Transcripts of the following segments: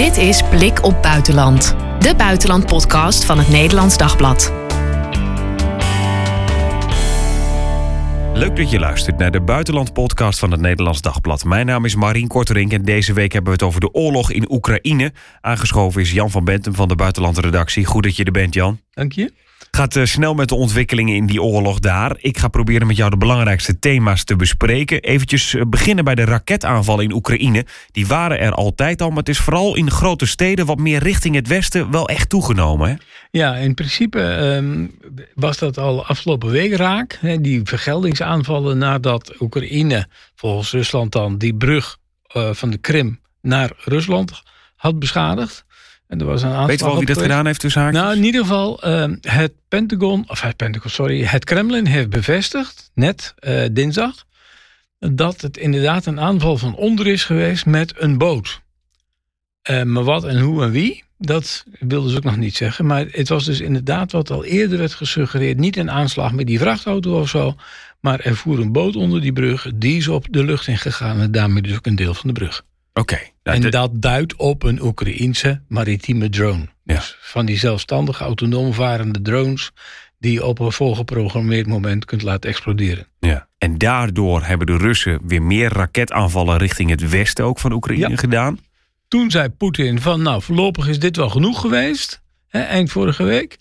Dit is Blik op Buitenland, de buitenlandpodcast van het Nederlands Dagblad. Leuk dat je luistert naar de buitenlandpodcast van het Nederlands Dagblad. Mijn naam is Marien Korterink en deze week hebben we het over de oorlog in Oekraïne. Aangeschoven is Jan van Bentum van de buitenlandredactie. Goed dat je er bent, Jan. Dank je. Gaat uh, snel met de ontwikkelingen in die oorlog daar. Ik ga proberen met jou de belangrijkste thema's te bespreken. Eventjes uh, beginnen bij de raketaanvallen in Oekraïne. Die waren er altijd al, maar het is vooral in grote steden wat meer richting het westen wel echt toegenomen. Ja, in principe um, was dat al afgelopen week raak. Hè, die vergeldingsaanvallen nadat Oekraïne, volgens Rusland dan, die brug uh, van de Krim naar Rusland had beschadigd. En er was een Weet wel wie dat gedaan heeft tussen haakjes? Nou, in ieder geval, uh, het Pentagon, of het Pentagon, sorry, het Kremlin heeft bevestigd, net uh, dinsdag, dat het inderdaad een aanval van onder is geweest met een boot. Uh, maar wat en hoe en wie, dat wilden ze ook nog niet zeggen. Maar het was dus inderdaad wat al eerder werd gesuggereerd. Niet een aanslag met die vrachtauto of zo. Maar er voer een boot onder die brug. Die is op de lucht ingegaan. En daarmee dus ook een deel van de brug. Oké. En dat duidt op een Oekraïense maritieme drone. Ja. Dus van die zelfstandige autonoom varende drones die je op een volgeprogrammeerd moment kunt laten exploderen. Ja. En daardoor hebben de Russen weer meer raketaanvallen richting het westen ook van Oekraïne ja. gedaan. Toen zei Poetin van nou voorlopig is dit wel genoeg geweest, hè, eind vorige week.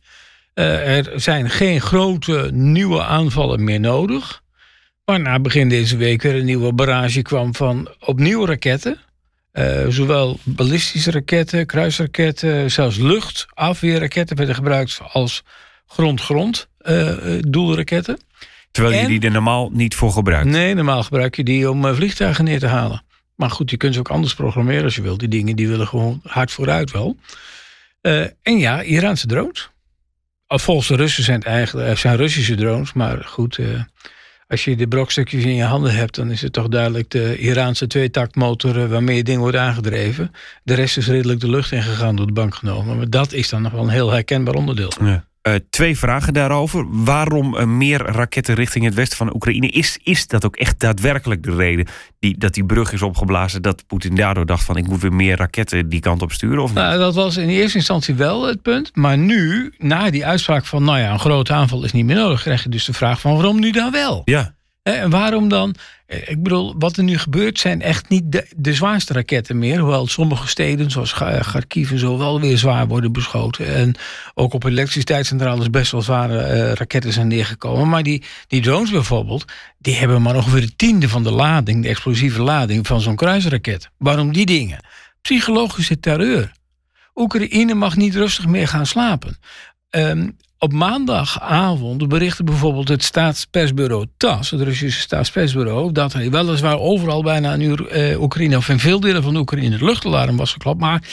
Uh, er zijn geen grote nieuwe aanvallen meer nodig. Maar na begin deze week weer een nieuwe barrage kwam van opnieuw raketten. Uh, zowel ballistische raketten, kruisraketten, zelfs luchtafweerraketten werden gebruikt als grond-grond uh, doelraketten. Terwijl en, je die er normaal niet voor gebruikt? Nee, normaal gebruik je die om vliegtuigen neer te halen. Maar goed, je kunt ze ook anders programmeren als je wilt. Die dingen die willen gewoon hard vooruit wel. En ja, Iraanse drones. Volgens de Russen zijn het eigenlijk zijn Russische drones, maar goed. Als je de brokstukjes in je handen hebt, dan is het toch duidelijk de Iraanse tweetaktmotor eh, waarmee het ding wordt aangedreven. De rest is redelijk de lucht ingegaan door de bank genomen. Maar dat is dan nog wel een heel herkenbaar onderdeel. Uh, twee vragen daarover. Waarom uh, meer raketten richting het westen van Oekraïne? Is, is dat ook echt daadwerkelijk de reden die, dat die brug is opgeblazen? Dat Poetin daardoor dacht van ik moet weer meer raketten die kant op sturen? Of? Nou, dat was in eerste instantie wel het punt. Maar nu, na die uitspraak van nou ja, een grote aanval is niet meer nodig, krijg je dus de vraag van waarom nu dan wel? Ja. En waarom dan? Ik bedoel, wat er nu gebeurt zijn echt niet de, zwaarste raketten meer. Hoewel sommige steden, zoals Kharkiv en zo, wel weer zwaar worden beschoten. En ook op elektriciteitscentrales best wel zware raketten zijn neergekomen. Maar die, die drones bijvoorbeeld, die hebben maar ongeveer de tiende van de lading, de explosieve lading van zo'n kruisraket. Waarom die dingen? Psychologische terreur. Oekraïne mag niet rustig meer gaan slapen. Um, op maandagavond berichtte bijvoorbeeld het staatspersbureau TAS, het Russische staatspersbureau, dat er weliswaar overal bijna in uh, Oekraïne, of in veel delen van Oekraïne, het luchtalarm was geklapt, maar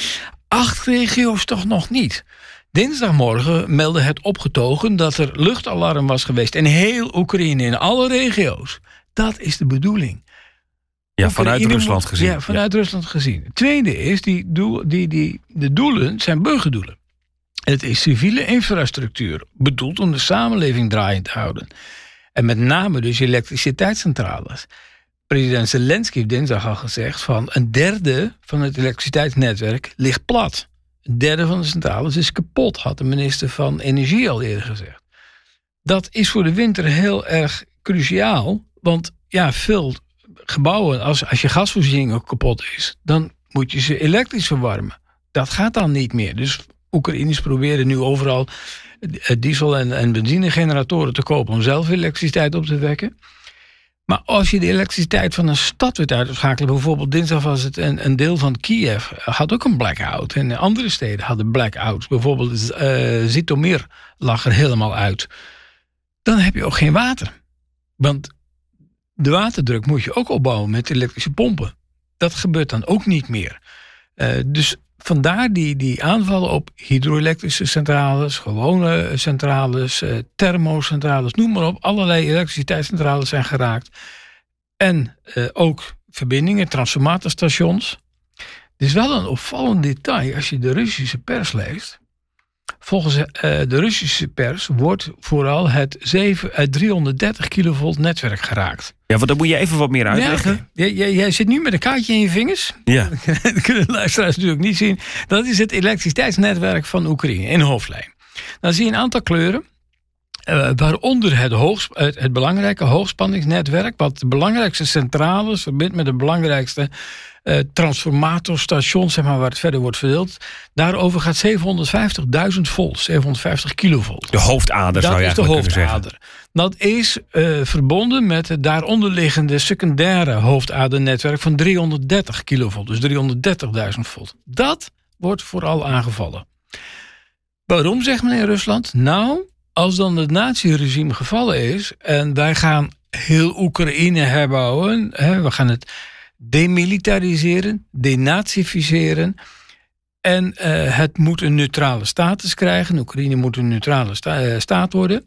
acht regio's toch nog niet. Dinsdagmorgen meldde het opgetogen dat er luchtalarm was geweest in heel Oekraïne, in alle regio's. Dat is de bedoeling. Ja, vanuit Rusland gezien. Ja, vanuit Rusland gezien. Het tweede is, die, doel, die, die, de doelen zijn burgerdoelen. Het is civiele infrastructuur, bedoeld om de samenleving draaiend te houden. En met name dus elektriciteitscentrales. President Zelensky heeft dinsdag al gezegd van een derde van het elektriciteitsnetwerk ligt plat. Een derde van de centrales is kapot, had de minister van Energie al eerder gezegd. Dat is voor de winter heel erg cruciaal, want ja, veel gebouwen, als, als je gasvoorziening ook kapot is, dan moet je ze elektrisch verwarmen. Dat gaat dan niet meer. Dus Oekraïners proberen nu overal eh, diesel- en, en benzinegeneratoren te kopen om zelf elektriciteit op te wekken. Maar als je de elektriciteit van een stad wilt uitschakelen, bijvoorbeeld dinsdag was het een, een deel van Kiev, had ook een blackout. En andere steden hadden blackouts. Bijvoorbeeld uh, Zitomir lag er helemaal uit. Dan heb je ook geen water. Want de waterdruk moet je ook opbouwen met elektrische pompen. Dat gebeurt dan ook niet meer. Uh, dus vandaar die, die aanvallen op hydroelektrische centrales, gewone centrales, eh, thermocentrales, noem maar op. Allerlei elektriciteitscentrales zijn geraakt. En eh, ook verbindingen, transformatorstations. Het is wel een opvallend detail als je de Russische pers leest. Volgens eh, de Russische pers wordt vooral het, 7, het 330 kilovolt netwerk geraakt. Ja, want dan moet je even wat meer uitleggen. Ja, jij, jij zit nu met een kaartje in je vingers. Ja. dat kunnen de luisteraars natuurlijk niet zien. Dat is het elektriciteitsnetwerk van Oekraïne in hoofdlijn. Dan zie je een aantal kleuren. Uh, waaronder het, het, het, belangrijke hoogspanningsnetwerk, wat de belangrijkste centrales verbindt met de belangrijkste uh, transformatorstation, zeg maar, waar het verder wordt verdeeld. Daarover gaat 750.000 volt, 750 kilovolt. De hoofdader dat zou je is de hoofdader. Dat is uh, verbonden met het daaronderliggende secundaire hoofdadernetwerk van 330 kilovolt, dus 330.000 volt. Dat wordt vooral aangevallen. Waarom, zegt men in Rusland? Nou, als dan het naziregime gevallen is en wij gaan heel Oekraïne herbouwen, hè, we gaan het demilitariseren, denazificeren. En uh, het moet een neutrale status krijgen. Oekraïne moet een neutrale uh, staat worden.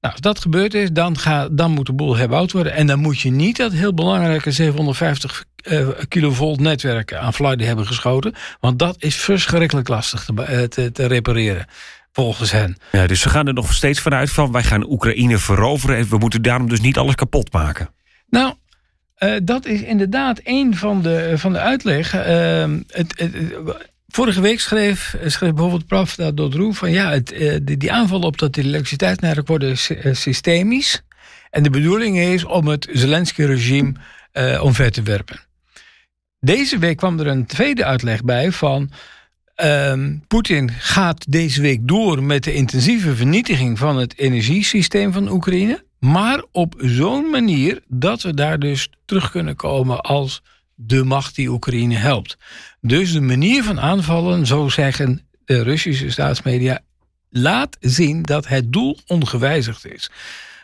Nou, als dat gebeurd is, dan, ga, dan moet de boel herbouwd worden. En dan moet je niet dat heel belangrijke 750 uh, kilovolt netwerk aan Flarden hebben geschoten. Want dat is verschrikkelijk lastig te, te, te repareren volgens hen. Ja, dus ze gaan er nog steeds vanuit van wij gaan Oekraïne veroveren en we moeten daarom dus niet alles kapot maken. Nou, uh, dat is inderdaad een van de, van de uitleg. Uh, het, het, vorige week schreef, schreef bijvoorbeeld Pravda Dodru van ja, het, uh, die, die aanvallen op dat elektriciteitsnetwerk worden systemisch. En de bedoeling is om het Zelensky-regime omver te werpen. Deze week kwam er een tweede uitleg bij van Um, Poetin gaat deze week door met de intensieve vernietiging van het energiesysteem van Oekraïne. Maar op zo'n manier dat we daar dus terug kunnen komen als de macht die Oekraïne helpt. Dus de manier van aanvallen, zo zeggen de Russische staatsmedia, laat zien dat het doel ongewijzigd is.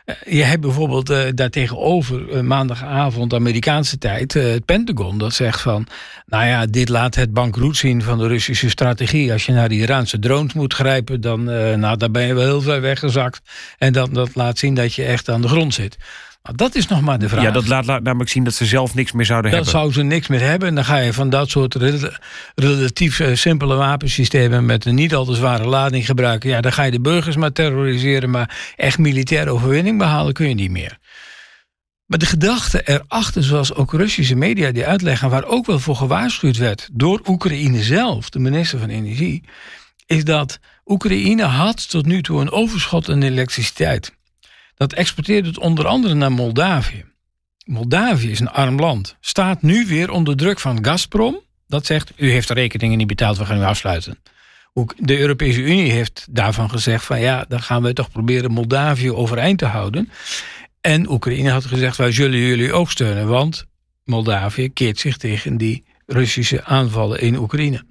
Eh, je hebt bijvoorbeeld uh, daartegenover uh, maandagavond Amerikaanse tijd het Pentagon dat zegt van, nou ja, dit laat het bankroet zien van de Russische strategie. Als je naar de Iraanse drones moet grijpen, dan nou, daar ben je wel heel ver weggezakt. En dan, dat laat zien dat je echt aan de grond zit. Nou, dat is nog maar de vraag. Ja, dat laat, laat namelijk zien dat ze zelf niks meer zouden dat hebben. Dat zou ze niks meer hebben. En dan ga je van dat soort relatief uh, simpele wapensystemen... met een niet al te zware lading gebruiken. Ja, dan ga je de burgers maar terroriseren. Maar echt militaire overwinning behalen kun je niet meer. Maar de gedachte erachter, zoals ook Russische media die uitleggen... waar ook wel voor gewaarschuwd werd door Oekraïne zelf... de minister van Energie... is dat Oekraïne had tot nu toe een overschot aan elektriciteit... Dat exporteert het onder andere naar Moldavië. Moldavië is een arm land. Staat nu weer onder druk van Gazprom. Dat zegt, u heeft de rekeningen niet betaald, we gaan u afsluiten. De Europese Unie heeft daarvan gezegd van ja, dan gaan we toch proberen Moldavië overeind te houden. En Oekraïne had gezegd, wij zullen jullie ook steunen, want Moldavië keert zich tegen die Russische aanvallen in Oekraïne.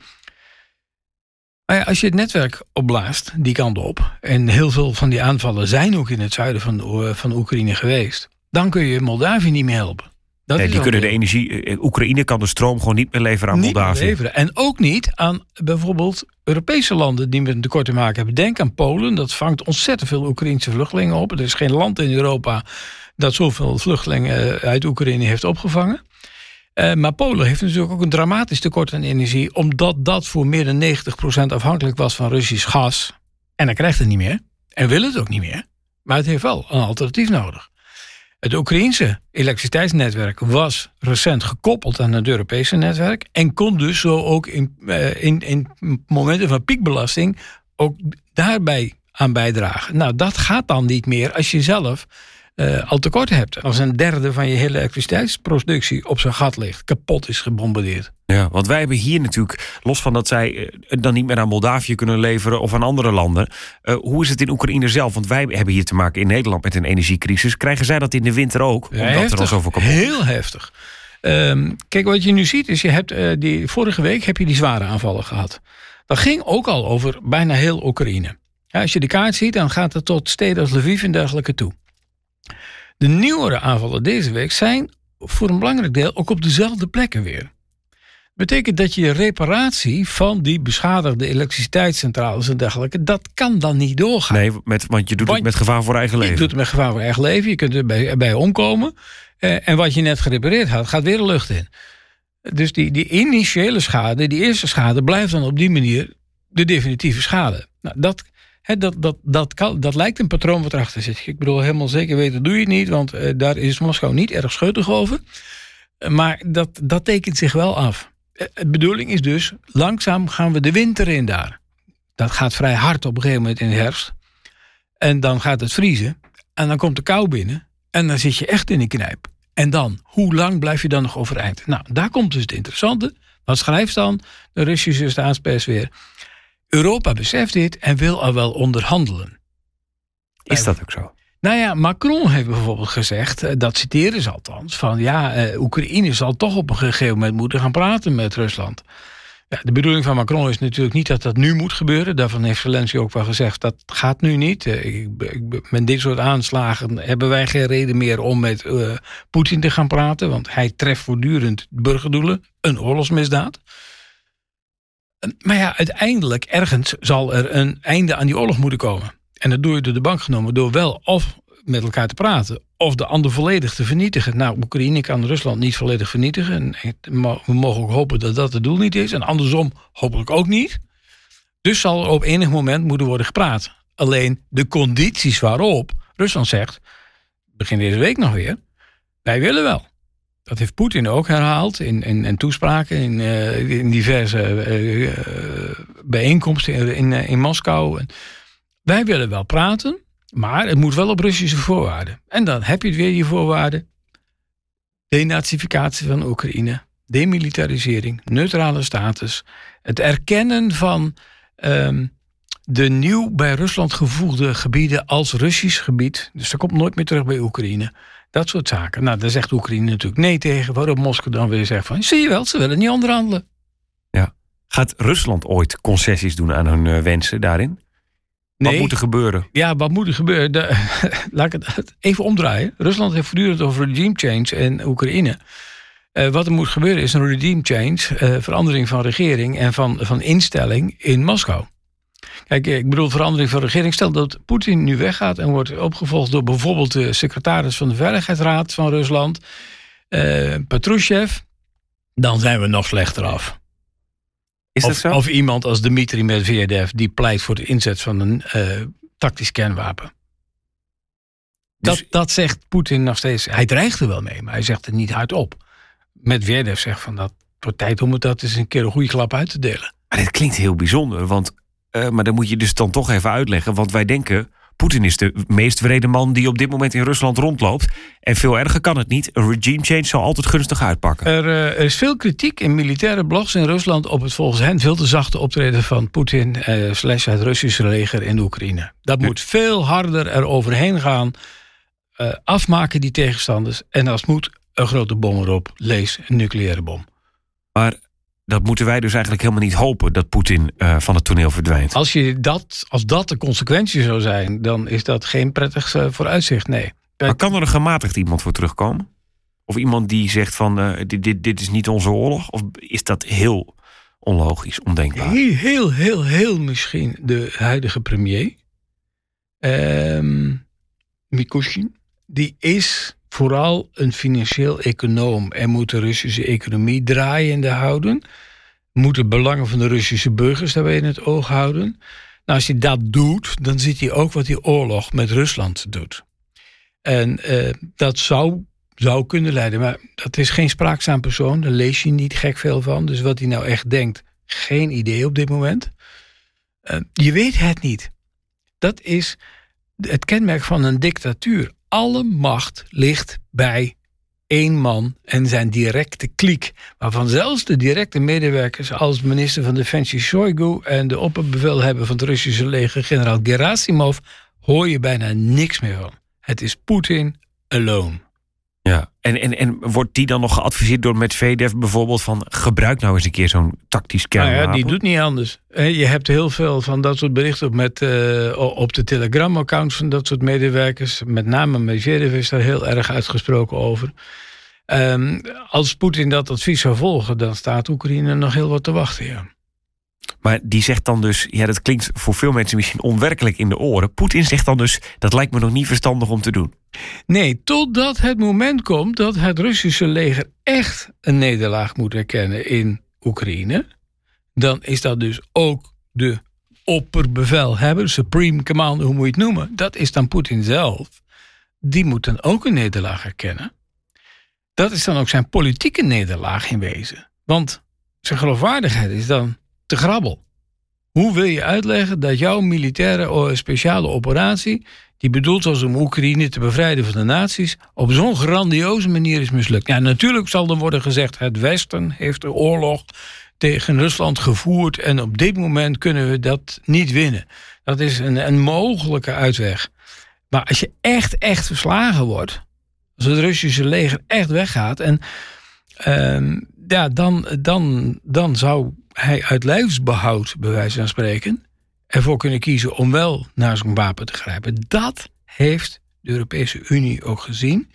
Maar ja, als je het netwerk opblaast, die kant op, en heel veel van die aanvallen zijn ook in het zuiden van, de, van Oekraïne geweest, dan kun je Moldavië niet meer helpen. Dat nee, die kunnen de energie. Eh, Oekraïne kan de stroom gewoon niet meer leveren aan niet Moldavië. Leveren. En ook niet aan bijvoorbeeld Europese landen die met een tekort te maken hebben. Denk aan Polen, dat vangt ontzettend veel Oekraïnse vluchtelingen op. Er is geen land in Europa dat zoveel vluchtelingen uit Oekraïne heeft opgevangen. Uh, maar Polen heeft natuurlijk ook een dramatisch tekort aan energie, omdat dat voor meer dan 90% afhankelijk was van Russisch gas. En dan krijgt het niet meer. En wil het ook niet meer. Maar het heeft wel een alternatief nodig. Het Oekraïense elektriciteitsnetwerk was recent gekoppeld aan het Europese netwerk. En kon dus zo ook in, uh, in, in momenten van piekbelasting ook daarbij aan bijdragen. Nou, dat gaat dan niet meer als je zelf uh, al tekort hebt. Als een derde van je hele elektriciteitsproductie op zijn gat ligt, kapot is gebombardeerd. Ja, want wij hebben hier natuurlijk, los van dat zij uh, dan niet meer aan Moldavië kunnen leveren of aan andere landen. Uh, hoe is het in Oekraïne zelf? Want wij hebben hier te maken in Nederland met een energiecrisis. Krijgen zij dat in de winter ook? Ja, omdat heftig, er al zoveel kapot Heel heftig. Um, kijk, wat je nu ziet is, je hebt, die, vorige week heb je die zware aanvallen gehad. Dat ging ook al over bijna heel Oekraïne. Ja, als je de kaart ziet, dan gaat het tot steden als Lviv en dergelijke toe. De nieuwere aanvallen deze week zijn voor een belangrijk deel ook op dezelfde plekken weer. Betekent dat je reparatie van die beschadigde elektriciteitscentrales en dergelijke, dat kan dan niet doorgaan. Nee, met, want je doet het met gevaar voor eigen leven. Je doet het met gevaar voor eigen leven, je kunt er bij, bij omkomen. Eh, en wat je net gerepareerd had, gaat weer de lucht in. Dus die, die initiële schade, die eerste schade, blijft dan op die manier de definitieve schade. Nou, dat, dat, dat, dat, dat lijkt een patroon wat erachter zit. Ik bedoel, helemaal zeker weten doe je het niet, want eh, daar is Moskou niet erg scheutig over. Eh, maar dat, dat tekent zich wel af. Eh, De bedoeling is dus, langzaam gaan we de winter in daar. Dat gaat vrij hard op een gegeven moment in de herfst. En dan gaat het vriezen. En dan komt de kou binnen. En dan zit je echt in de knijp. En dan, hoe lang blijf je dan nog overeind? Nou, daar komt dus het interessante. Wat schrijft dan de Russische staatspers weer? Europa beseft dit en wil al wel onderhandelen. Is dat ook zo? Nou ja, Macron heeft bijvoorbeeld gezegd, eh, dat citeren ze althans, van ja, eh, Oekraïne zal toch op een gegeven moment moeten gaan praten met Rusland. Ja, de bedoeling van Macron is natuurlijk niet dat dat nu moet gebeuren. Daarvan heeft Zelensky ook wel gezegd, dat gaat nu niet. Eh, ik, ik, met dit soort aanslagen hebben wij geen reden meer om met uh, Poetin te gaan praten. Want hij treft voortdurend burgerdoelen, een oorlogsmisdaad. Maar ja, uiteindelijk, ergens zal er een einde aan die oorlog moeten komen. En dat doe je door de bank genomen door wel of met elkaar te praten of de ander volledig te vernietigen. Nou, Oekraïne kan Rusland niet volledig vernietigen. En we mogen ook hopen dat dat het doel niet is. En andersom hopelijk ook niet. Dus zal er op enig moment moeten worden gepraat. Alleen de condities waarop Rusland zegt, begin deze week nog weer, wij willen wel. Dat heeft Poetin ook herhaald in, in, toespraken, in, uh, in diverse uh, uh, bijeenkomsten in, in, Moskou. Wij willen wel praten, maar het moet wel op Russische voorwaarden. En dan heb je weer, die voorwaarden. Denazificatie van Oekraïne, demilitarisering, neutrale status, het erkennen van um, de nieuw bij Rusland gevoegde gebieden als Russisch gebied. Dus dat komt nooit meer terug bij Oekraïne. Dat soort zaken. Nou, daar zegt Oekraïne natuurlijk nee tegen, waarop Moskou dan weer zegt van, zie je wel, ze willen niet onderhandelen. Ja. Gaat Rusland ooit concessies doen aan hun uh, wensen daarin? Nee. Wat moet er gebeuren? Ja, wat moet er gebeuren? De, laat ik het even omdraaien. Rusland heeft voortdurend over regime change in Oekraïne. Uh, wat er moet gebeuren is een regime change, uh, verandering van regering en van, van instelling in Moskou. Kijk, ik bedoel verandering van regering. Stel dat Poetin nu weggaat en wordt opgevolgd door bijvoorbeeld de secretaris van de Veiligheidsraad van Rusland, uh, Patrushev, dan zijn we nog slechter af. Is of, dat zo? Of iemand als Dmitri Medvedev die pleit voor de inzet van een uh, tactisch kernwapen. Dus, dat, dat zegt Poetin nog steeds. Hij dreigt er wel mee, maar hij zegt het niet hardop. Medvedev zegt van dat wordt tijd om het dat eens een keer een goede klap uit te delen. Maar dit klinkt heel bijzonder, want uh, maar dan moet je dus dan toch even uitleggen. Want wij denken, Poetin is de meest wrede man die op dit moment in Rusland rondloopt. En veel erger kan het niet. Een regime change zal altijd gunstig uitpakken. Er, uh, er is veel kritiek in militaire blogs in Rusland op het volgens hen veel te zachte optreden van Poetin uh, slash het Russische leger in Oekraïne. Dat ja. moet veel harder er overheen gaan. Uh, afmaken die tegenstanders. En als het moet, een grote bom erop. Lees een nucleaire bom. Maar dat moeten wij dus eigenlijk helemaal niet hopen dat Poetin uh, van het toneel verdwijnt. Als, je dat, als dat de consequentie zou zijn, dan is dat geen prettig uh, vooruitzicht, nee. Maar kan er een gematigd iemand voor terugkomen? Of iemand die zegt van uh, dit, dit, dit is niet onze oorlog? Of is dat heel onlogisch, ondenkbaar? Heel, heel, heel, heel misschien de huidige premier. Um. Die is vooral een financieel econoom en moet de Russische economie draaiende houden. Moet de belangen van de Russische burgers daarbij in het oog houden. Nou, als hij dat doet, dan ziet hij ook wat die oorlog met Rusland doet. En uh, dat zou, zou kunnen leiden, maar dat is geen spraakzaam persoon. Daar lees je niet gek veel van. Dus wat hij nou echt denkt, geen idee op dit moment. Uh, je weet het niet. Dat is het kenmerk van een dictatuur alle macht ligt bij één man en zijn directe kliek. Waarvan zelfs de directe medewerkers als minister van Defensie Shoigu en de opperbevelhebber van het Russische leger generaal Gerasimov hoor je bijna niks meer van. Het is Poetin alone. Ja, en, en, en wordt die dan nog geadviseerd door Medvedev bijvoorbeeld van gebruik nou eens een keer zo'n tactisch kernwapen? Nou ja, die doet niet anders. Je hebt heel veel van dat soort berichten op, met, uh, op de Telegram-accounts van dat soort medewerkers. Met name Medvedev is daar heel erg uitgesproken over. Um, als Poetin dat advies zou volgen, dan staat Oekraïne nog heel wat te wachten, ja. Maar die zegt dan dus, ja, dat klinkt voor veel mensen misschien onwerkelijk in de oren. Poetin zegt dan dus, dat lijkt me nog niet verstandig om te doen. Nee, totdat het moment komt dat het Russische leger echt een nederlaag moet erkennen in Oekraïne. Dan is dat dus ook de opperbevelhebber, supreme commander, hoe moet je het noemen, dat is dan Poetin zelf. Die moet dan ook een nederlaag erkennen. Dat is dan ook zijn politieke nederlaag in wezen. Want zijn geloofwaardigheid is dan te grabbel. Hoe wil je uitleggen dat jouw militaire speciale operatie, die bedoeld was om Oekraïne te bevrijden van de nazi's, op zo'n grandioze manier is mislukt? Ja, natuurlijk zal er worden gezegd: het Westen heeft de oorlog tegen Rusland gevoerd en op dit moment kunnen we dat niet winnen. Dat is een, een mogelijke uitweg. Maar als je echt, echt verslagen wordt, als het Russische leger echt weggaat en ehm, ja, dan, dan, dan zou hij uit lijfsbehoud, bij wijze van spreken, ervoor kunnen kiezen om wel naar zo'n wapen te grijpen. Dat heeft de Europese Unie ook gezien.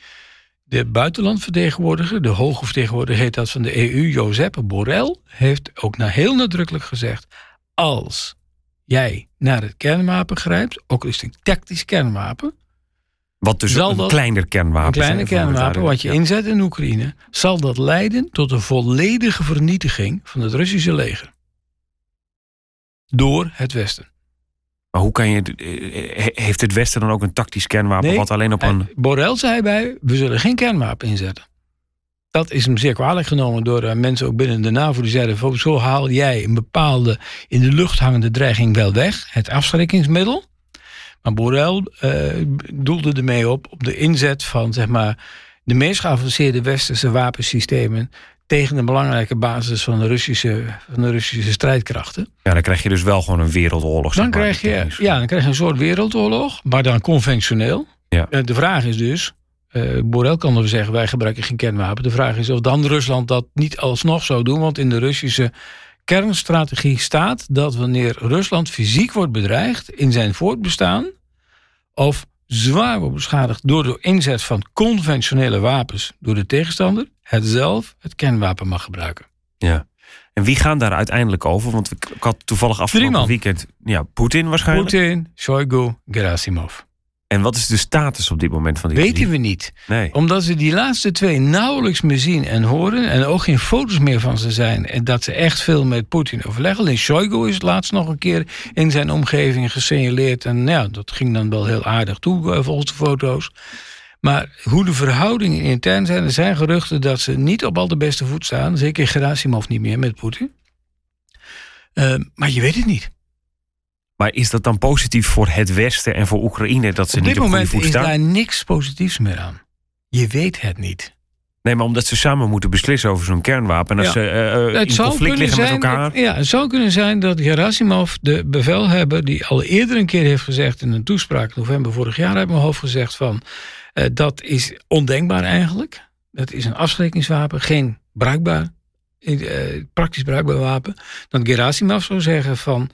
De buitenlandvertegenwoordiger, de hoge vertegenwoordiger heet dat van de EU, Josep Borrell, heeft ook nou heel nadrukkelijk gezegd: als jij naar het kernwapen grijpt, ook is het een tactisch kernwapen. Wat dus een kleiner kernwapen Een kleiner kernwapen wat je inzet in Oekraïne, zal dat leiden tot een volledige vernietiging van het Russische leger. Door het Westen. Maar hoe kan je. Eh, heeft het Westen dan ook een tactisch kernwapen wat alleen op een. Borrell zei bij: we zullen geen kernwapen inzetten. Dat is hem zeer kwalijk genomen door mensen ook binnen de NAVO. Die zeiden: zo haal jij een bepaalde in de lucht hangende dreiging wel weg, het afschrikkingsmiddel. Maar Borrell uh, doelde ermee op op de inzet van zeg maar, de meest geavanceerde westerse wapensystemen tegen de belangrijke basis van de Russische, van de Russische strijdkrachten. Ja, dan krijg je dus wel gewoon een wereldoorlog. Dan, krijg je, ja, dan krijg je een soort wereldoorlog, maar dan conventioneel. Ja. Eh, de vraag is dus, uh, Borrell kan er zeggen, wij gebruiken geen kernwapen. De vraag is of dan Rusland dat niet alsnog zou doen, want in de Russische kernstrategie staat dat wanneer Rusland fysiek wordt bedreigd in zijn voortbestaan, of zwaar wordt beschadigd door de inzet van conventionele wapens door de tegenstander, het zelf het kernwapen mag gebruiken. Ja. En wie gaan daar uiteindelijk over? Want ik had toevallig afgelopen weekend... Ja, Poetin waarschijnlijk. Poetin, Shoigu, Gerasimov. En wat is de status op dit moment van die Weten we niet. Nee. Omdat ze die laatste twee nauwelijks meer zien en horen. En ook geen foto's meer van ze zijn. En dat ze echt veel met Poetin overleggen. Alleen Shoigu is het laatst nog een keer in zijn omgeving gesignaleerd. En ja, dat ging dan wel heel aardig toe eh, volgens de foto's. Maar hoe de verhoudingen intern zijn, er zijn geruchten dat ze niet op al de beste voet staan. Zeker Gerasimov niet meer met Poetin. Uh, maar je weet het niet. Maar is dat dan positief voor het Westen en voor Oekraïne dat ze niet op goede voet staan? Op dit moment is daar niks positiefs meer aan. Je weet het niet. Nee, maar omdat ze samen moeten beslissen over zo'n kernwapen. En als ze uh, in conflict liggen met elkaar. Ja, het zou kunnen zijn dat Gerasimov, de bevelhebber, die al eerder een keer heeft gezegd in een toespraak, november vorig jaar, uit mijn hoofd gezegd van. Uh, dat is ondenkbaar eigenlijk. Dat is een afschrikkingswapen, geen bruikbaar, uh, praktisch bruikbaar wapen. Dat Gerasimov zou zeggen van.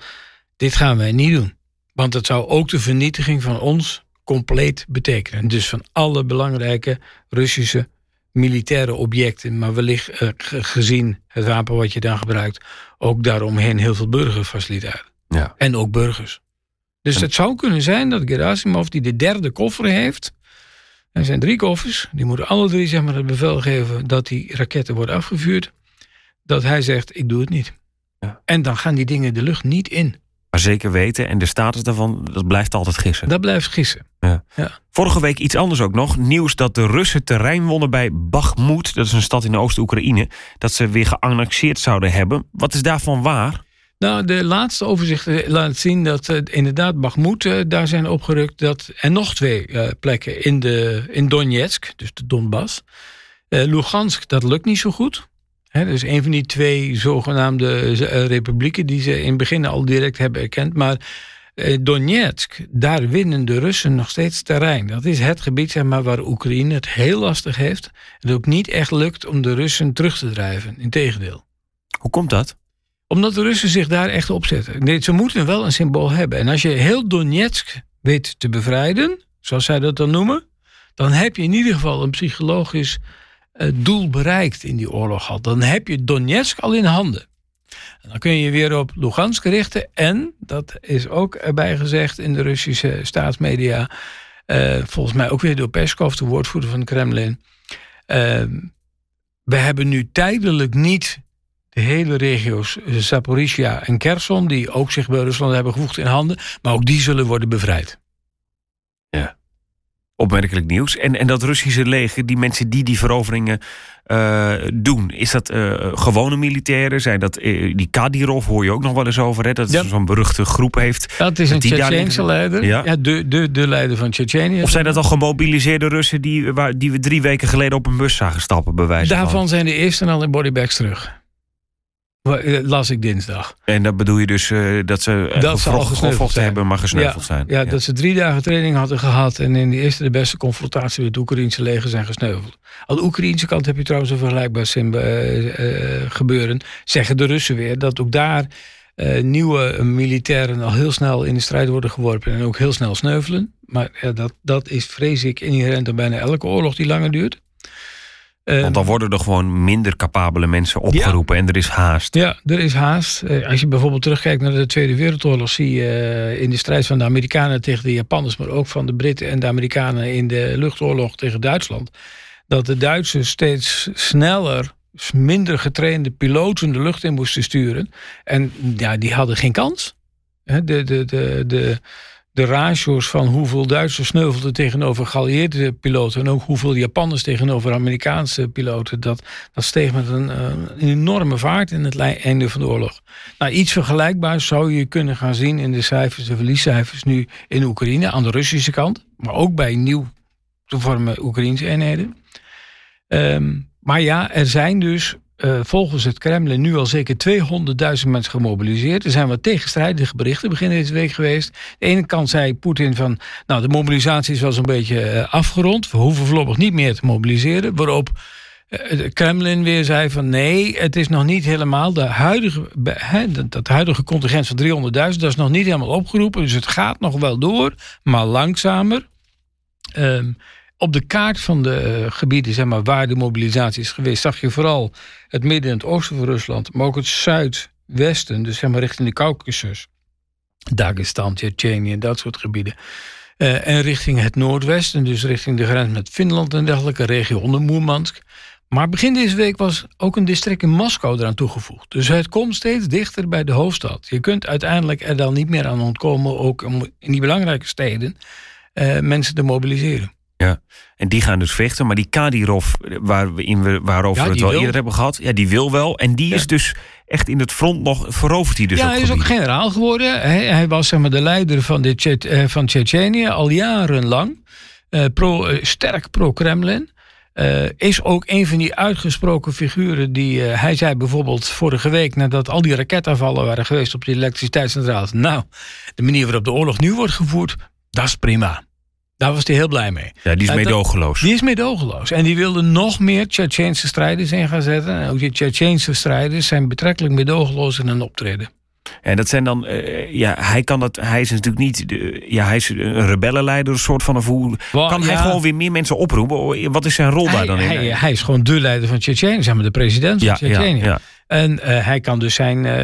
Dit gaan wij niet doen. Want dat zou ook de vernietiging van ons compleet betekenen. Dus van alle belangrijke Russische militaire objecten, maar wellicht uh, gezien het wapen wat je dan gebruikt, ook daaromheen heel veel burgerfaciliteiten. Ja. En ook burgers. Dus het zou kunnen zijn dat Gerasimov, die de derde koffer heeft, er zijn drie koffers, die moeten alle drie zeg maar, het bevel geven dat die raketten worden afgevuurd, dat hij zegt: Ik doe het niet. Ja. En dan gaan die dingen de lucht niet in. Maar zeker weten en de status daarvan, dat blijft altijd gissen. Dat blijft gissen. Ja. ja. Vorige week iets anders ook nog. Nieuws dat de Russen terrein wonnen bij Bakhmut. Dat is een stad in Oost-Oekraïne. Dat ze weer geannexeerd zouden hebben. Wat is daarvan waar? Nou, de laatste overzichten laat zien dat uh, inderdaad Bakhmut uh, daar zijn opgerukt. Dat, en nog twee uh, plekken in, de, in Donetsk, dus de Donbass. Lugansk, dat lukt niet zo goed. He, dus een van die twee zogenaamde uh, republieken die ze in het begin al direct hebben erkend. Maar uh, Donetsk, daar winnen de Russen nog steeds terrein. Dat is het gebied zeg maar, waar Oekraïne het heel lastig heeft. Het ook niet echt lukt om de Russen terug te drijven. Integendeel. Hoe komt dat? Omdat de Russen zich daar echt opzetten. Nee, ze moeten wel een symbool hebben. En als je heel Donetsk weet te bevrijden, zoals zij dat dan noemen, dan heb je in ieder geval een psychologisch doel bereikt in die oorlog had. Dan heb je Donetsk al in handen. En dan kun je je weer op Lugansk richten. En, dat is ook erbij gezegd in de Russische staatsmedia... Uh, volgens mij ook weer door Peskov, de woordvoerder van de Kremlin... Uh, we hebben nu tijdelijk niet de hele regio's Zaporizhia en Kherson, die ook zich bij Rusland hebben gevoegd in handen, maar ook die zullen worden bevrijd. Ja. Opmerkelijk nieuws. En, en dat Russische leger, die mensen die die veroveringen uh, doen, is dat uh, gewone militairen? Zijn dat uh, die Kadyrov, hoor je ook nog wel eens over, hè? dat ja. zo'n beruchte groep heeft. Dat is een Tsjetsjeense leider, ja. ja, de, de, de leider van Tsjetsjenië. Of zijn dat al gemobiliseerde Russen die, waar, die we drie weken geleden op een bus zagen stappen, bij wijze Daarvan van. zijn de eerste al in bodybags terug. Las ik dinsdag. En dat bedoel je dus uh, dat ze dat ze al hebben, maar gesneuveld ja, zijn? Ja, ja, dat ze drie dagen training hadden gehad en in de eerste de beste confrontatie met het Oekraïnse leger zijn gesneuveld. Aan de Oekraïnse kant heb je trouwens een vergelijkbaar gebeuren. Zeggen de Russen weer dat ook daar nieuwe militairen al heel snel in de strijd worden geworpen en ook heel snel sneuvelen. Maar dat, dat is vrees ik inherent aan bijna elke oorlog die langer duurt. Want dan worden er gewoon minder capabele mensen opgeroepen en er is haast. Ja, er is haast. Als je bijvoorbeeld terugkijkt naar de Tweede Wereldoorlog, zie je in de strijd van de Amerikanen tegen de Japanners, maar ook van de Britten en de Amerikanen in de luchtoorlog tegen Duitsland, dat de Duitsers steeds sneller, minder getrainde piloten de lucht in moesten sturen. En ja, die hadden geen kans. De, de, de, de, de ratio's van hoeveel Duitsers sneuvelden tegenover geallieerde piloten en ook hoeveel Japanners tegenover Amerikaanse piloten, dat, dat steeg met een, een enorme vaart in het einde van de oorlog. Nou, iets vergelijkbaars zou je kunnen gaan zien in de cijfers, de verliescijfers nu in Oekraïne aan de Russische kant, maar ook bij nieuw te vormen Oekraïnse eenheden. Um, maar ja, er zijn dus uh, volgens het Kremlin nu al zeker 200.000 mensen gemobiliseerd. Er zijn wat tegenstrijdige berichten begin deze week geweest. De ene kant zei Poetin van, nou de mobilisatie is wel zo'n beetje uh, afgerond. We hoeven voorlopig niet meer te mobiliseren. Waarop het Kremlin weer zei van nee, het is nog niet helemaal de huidige, dat, huidige contingent van 300.000, dat is nog niet helemaal opgeroepen. Dus het gaat nog wel door, maar langzamer. Um, op de kaart van de gebieden zeg maar, waar de mobilisatie is geweest, zag je vooral het midden en het oosten van Rusland, maar ook het zuidwesten, dus zeg maar richting de Caucasus, Dagestan, Tsjetsjenië en dat soort gebieden. Uh, en richting het noordwesten, dus richting de grens met Finland en dergelijke, regio onder Moermansk. Maar begin deze week was ook een district in Moskou eraan toegevoegd. Dus het komt steeds dichter bij de hoofdstad. Je kunt uiteindelijk er dan niet meer aan ontkomen, ook om in die belangrijke steden, uh, mensen te mobiliseren. Ja, en die gaan dus vechten. Maar die Kadyrov, waar we in, waarover we het wel wil. eerder hebben gehad... ja, die wil wel. En die ja. is dus echt in het front nog... verovert hij dus Ja, ook hij is ook generaal geworden. Hij, hij was zeg maar, de leider van, de uh, van Tsjetsjenië al jarenlang. Uh, pro, uh, sterk pro-Kremlin. is ook een van die uitgesproken figuren die... hij zei bijvoorbeeld vorige week... nadat al die raketaanvallen waren geweest op de elektriciteitscentrales... nou, de manier waarop de oorlog nu wordt gevoerd... dat is prima. Daar was hij heel blij mee. Ja, die is meedogenloos. Die is meedogenloos. En die wilde nog meer Tsjetsjeense strijders in gaan zetten. En ook die Tsjetsjeense strijders zijn betrekkelijk meedogenloos in hun optreden. En dat zijn dan, uh, ja, hij kan dat, hij is natuurlijk niet, ja, hij is een rebellenleider, een soort van een voel. Kan ja, hij gewoon weer meer mensen oproepen? Wat is zijn rol hij, daar dan in? Hij, hij, is gewoon de leider van Tsjetsjenië, zeg maar de president van ja, Tsjetsjenië. Ja, ja. En uh, hij kan dus zijn, uh,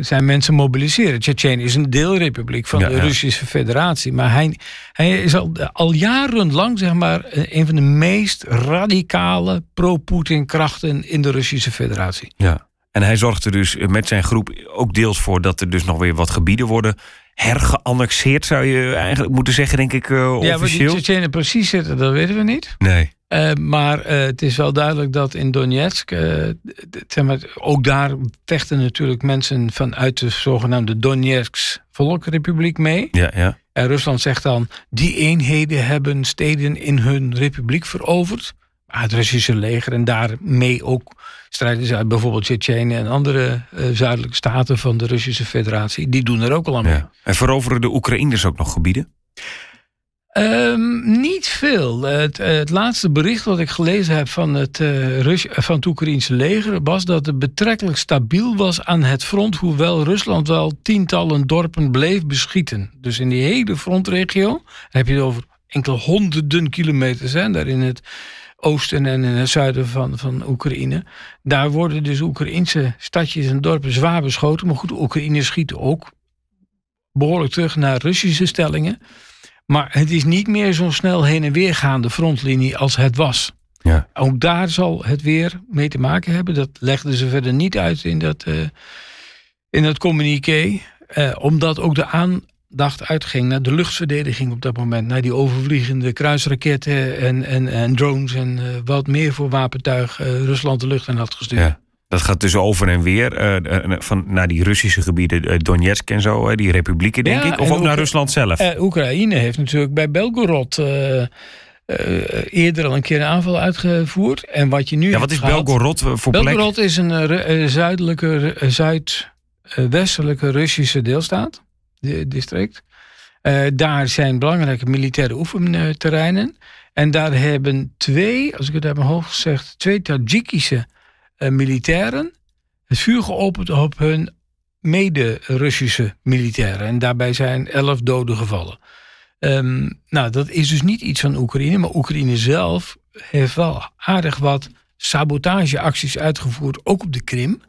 zijn mensen mobiliseren. Tsjetsjenië is een deelrepubliek van Ja, de ja. Russische Federatie. Maar hij, hij is al, al jarenlang zeg maar, een van de meest radicale pro-Poetin krachten in de Russische Federatie. Ja. En hij zorgt er dus met zijn groep ook deels voor dat er dus nog weer wat gebieden worden hergeannexeerd, zou je eigenlijk moeten zeggen, denk ik, uh, Ja, waar die officieel. Tsjetsjenen precies zitten, dat weten we niet. nee. Uh, maar uh, het is wel duidelijk dat in Donetsk, uh, zeg maar, ook daar vechten natuurlijk mensen vanuit de zogenaamde Donetsk Volkrepubliek mee. Ja, ja. En Rusland zegt dan, die eenheden hebben steden in hun republiek veroverd. Het Russische leger en daarmee ook strijders uit bijvoorbeeld Tsjetsjenië en andere zuidelijke staten van de Russische Federatie, die doen er ook al aan mee. ja. En veroveren de Oekraïners ook nog gebieden? Um, niet veel. Het, het, laatste bericht wat ik gelezen heb van het, uh, van het Oekraïnse leger was dat het betrekkelijk stabiel was aan het front, hoewel Rusland wel tientallen dorpen bleef beschieten. Dus in die hele frontregio heb je het over enkele honderden kilometers hè, daar in het oosten en in het zuiden van, van Oekraïne. Daar worden dus Oekraïnse stadjes en dorpen zwaar beschoten. Maar goed, Oekraïne schiet ook behoorlijk terug naar Russische stellingen. Maar het is niet meer zo'n snel heen en weer gaande frontlinie als het was. Ja. Ook daar zal het weer mee te maken hebben. Dat legden ze verder niet uit in dat, uh, in dat communiqué. Uh, omdat ook de aandacht uitging naar de luchtverdediging op dat moment. Naar die overvliegende kruisraketten en, en, en drones en uh, wat meer voor wapentuig Rusland de lucht in had gestuurd. Ja. Dat gaat dus over en weer uh, van, naar die Russische gebieden, uh, Donetsk en zo, die republieken, denk ja, ik. Of ook naar Rusland zelf? Uh, Oekraïne heeft natuurlijk bij Belgorod eerder al een keer een aanval uitgevoerd. En wat je nu. Ja, wat is gehad, Belgorod voor plek? Belgorod is een zuidelijke, zuidwestelijke Russische deelstaat, de, district. daar zijn belangrijke militaire oefenterreinen. En daar hebben twee, als ik het uit mijn hoofd gezegd, twee Tajikische militairen het vuur geopend op hun mede-Russische militairen. En daarbij zijn elf doden gevallen. Um, nou, dat is dus niet iets van Oekraïne, maar Oekraïne zelf heeft wel aardig wat sabotageacties uitgevoerd, ook op de Krim.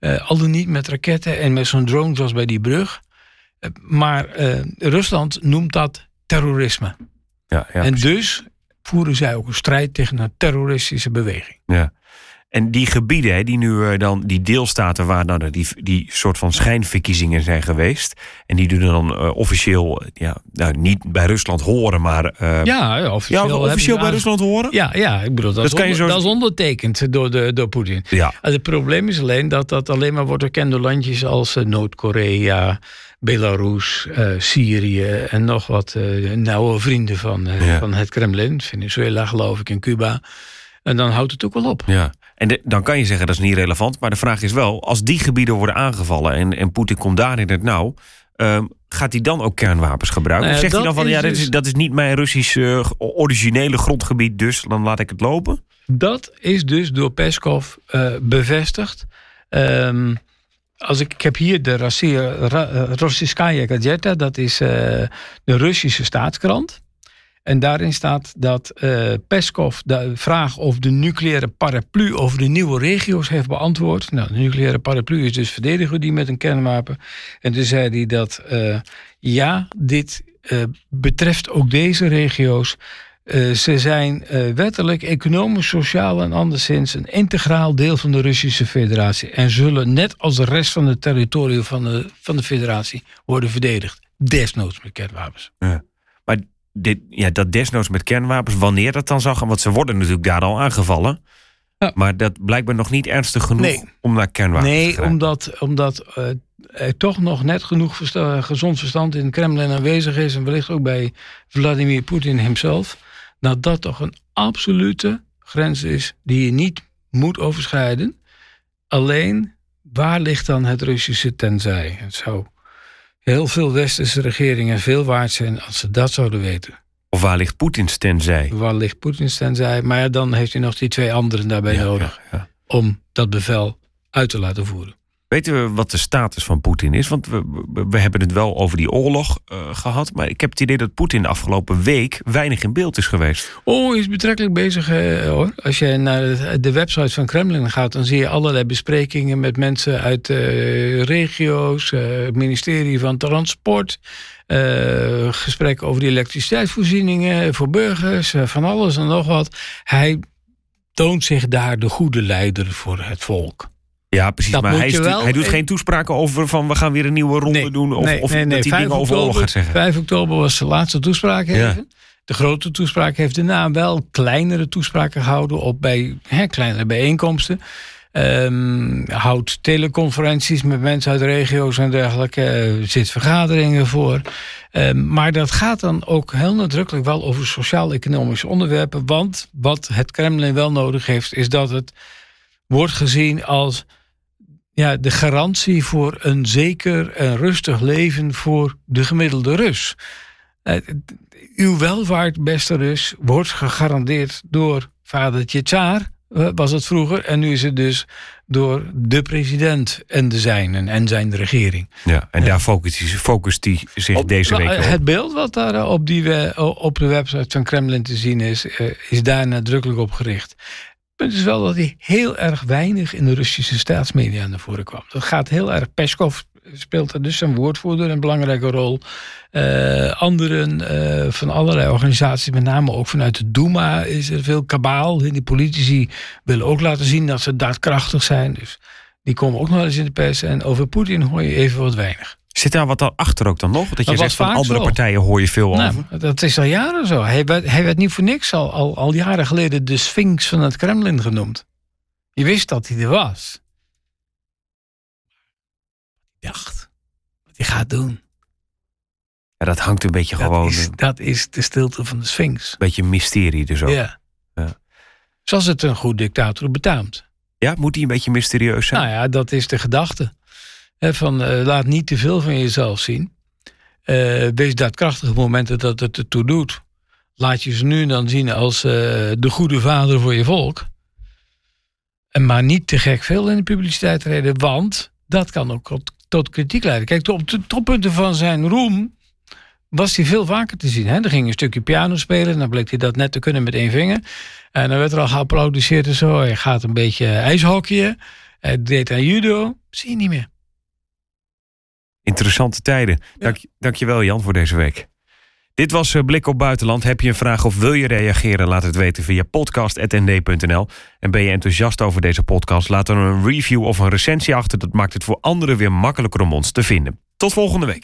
Uh, al dan niet met raketten en met zo'n drone zoals bij die brug. Uh, maar uh, Rusland noemt dat terrorisme. Ja, ja, en precies. dus voeren zij ook een strijd tegen een terroristische beweging. Ja. En die gebieden, hè, die nu uh, dan, die deelstaten waar nou, die, die soort van schijnverkiezingen zijn geweest. En die doen dan uh, officieel, ja, nou, niet bij Rusland horen, maar. Uh, ja, officieel, ja, officieel bij Rusland horen? Ja, ja ik bedoel, dat, dat, is, onder, zo... dat is ondertekend door, de, door Poetin. Ja. Het probleem is alleen dat dat alleen maar wordt erkend door landjes als Noord-Korea. Belarus, Syrië en nog wat nauwe vrienden van, ja. van het Kremlin. Venezuela geloof ik en Cuba. En dan houdt het ook wel op. Ja. En de, dan kan je zeggen dat is niet relevant. Maar de vraag is wel, als die gebieden worden aangevallen en, en Poetin komt daar in het nauw. Um, gaat hij dan ook kernwapens gebruiken? Nou ja, of zegt hij dan van ja, dus, dat, is, dat is niet mijn Russisch uh, originele grondgebied, dus dan laat ik het lopen? Dat is dus door Peskov uh, bevestigd. Um, als ik, ik heb hier de Rossiyskaya Gazeta, dat is uh, de Russische staatskrant. En daarin staat dat uh, Peskov de vraag of de nucleaire paraplu over de nieuwe regio's heeft beantwoord. Nou, de nucleaire paraplu is dus verdedigen die met een kernwapen. En toen zei hij dat uh, ja, dit uh, betreft ook deze regio's. ze zijn wettelijk, economisch, sociaal en anderszins een integraal deel van de Russische federatie. En zullen net als de rest van het territorium van de, van de federatie worden verdedigd. Desnoods met kernwapens. Ja. Dit, ja, dat desnoods met kernwapens, wanneer dat dan zal gaan. Want ze worden natuurlijk daar al aangevallen. Ja. Maar dat blijkbaar nog niet ernstig genoeg nee. om naar kernwapens nee, te gaan. omdat, omdat uh, er toch nog net genoeg versta gezond verstand in het Kremlin aanwezig is. En wellicht ook bij Vladimir Poetin hemzelf. Dat dat toch een absolute grens is die je niet moet overschrijden. Alleen, waar ligt dan het Russische tenzij? Het zou heel veel westerse regeringen veel waard zijn als ze dat zouden weten. Of waar ligt Poetins tenzij? Waar ligt Poetins tenzij? Maar ja, dan heeft hij nog die twee anderen daarbij ja, nodig ja, ja. om dat bevel uit te laten voeren. Weten we wat de status van Poetin is? Want we, we, hebben het wel over die oorlog uh, gehad. Maar ik heb het idee dat Poetin de afgelopen week weinig in beeld is geweest. Oh, hij is betrekkelijk bezig uh, hoor. Als je naar de website van Kremlin gaat, dan zie je allerlei besprekingen met mensen uit uh, regio's, het ministerie van Transport. gesprekken over de elektriciteitsvoorzieningen voor burgers, van alles en nog wat. Hij toont zich daar de goede leider voor het volk. Ja, precies. Dat maar hij, wel, hij, doet geen toespraken over van we gaan weer een nieuwe ronde nee, doen. Of, nee, of nee, dat hij dingen over oorlog gaat zeggen. 5 oktober was de laatste toespraak even. Ja. De grote toespraak heeft daarna wel kleinere toespraken gehouden op bij hè, kleinere bijeenkomsten. Um, houdt teleconferenties met mensen uit regio's en dergelijke. Uh, zit vergaderingen voor. Um, maar dat gaat dan ook heel nadrukkelijk wel over sociaal-economische onderwerpen. Want wat het Kremlin wel nodig heeft, is dat het wordt gezien als ja, de garantie voor een zeker en rustig leven voor de gemiddelde Rus. Uw welvaart, beste Rus, wordt gegarandeerd door vadertje Tsaar, was het vroeger. En nu is het dus door de president en de zijnen en zijn regering. Ja, en daar focust hij, focust hij zich op, deze week op. Het beeld wat daar op, die, op de website van Kremlin te zien is, is daar nadrukkelijk op gericht punt is wel dat hij heel erg weinig in de Russische staatsmedia naar voren kwam. Dat gaat heel erg. Peskov speelt er dus een woordvoerder een belangrijke rol. Uh, anderen uh, van allerlei organisaties, met name ook vanuit de Duma, is er veel kabaal. Die politici willen ook laten zien dat ze daadkrachtig zijn. Dus die komen ook nog eens in de pers. En over Poetin hoor je even wat weinig. Zit daar wat achter ook dan nog? Dat je zegt van andere partijen hoor je veel nee, over. Dat is al jaren zo. Hij werd, hij werd niet voor niks al, al, al jaren geleden de Sphinx van het Kremlin genoemd. Je wist dat hij er was. Dacht, wat hij gaat doen. Ja, dat hangt een beetje dat gewoon... Is, dat is de stilte van de Sphinx. Een beetje mysterie dus ook. Ja. ja. Zoals het een goed dictator betaamt. Ja, moet hij een beetje mysterieus zijn? Nou ja, dat is de gedachte. Van, uh, laat niet te veel van jezelf zien. Uh, wees daadkrachtig op momenten dat het ertoe doet. Laat je ze nu dan zien als uh, de goede vader voor je volk. En maar niet te gek veel in de publiciteit reden, want dat kan ook tot, kritiek leiden. Kijk, op de toppunten van zijn roem was hij veel vaker te zien. Hè? Er ging een stukje piano spelen, dan bleek hij dat net te kunnen met één vinger. En dan werd er al geapplaudiseerd en zo. Hij gaat een beetje ijshockeyen. Hij deed aan judo. Zie je niet meer. Interessante tijden. Dank, ja. Dankjewel Jan voor deze week. Dit was Blik op Buitenland. Heb je een vraag of wil je reageren? Laat het weten via podcast.nd.nl. En ben je enthousiast over deze podcast? Laat dan een review of een recensie achter. Dat maakt het voor anderen weer makkelijker om ons te vinden. Tot volgende week.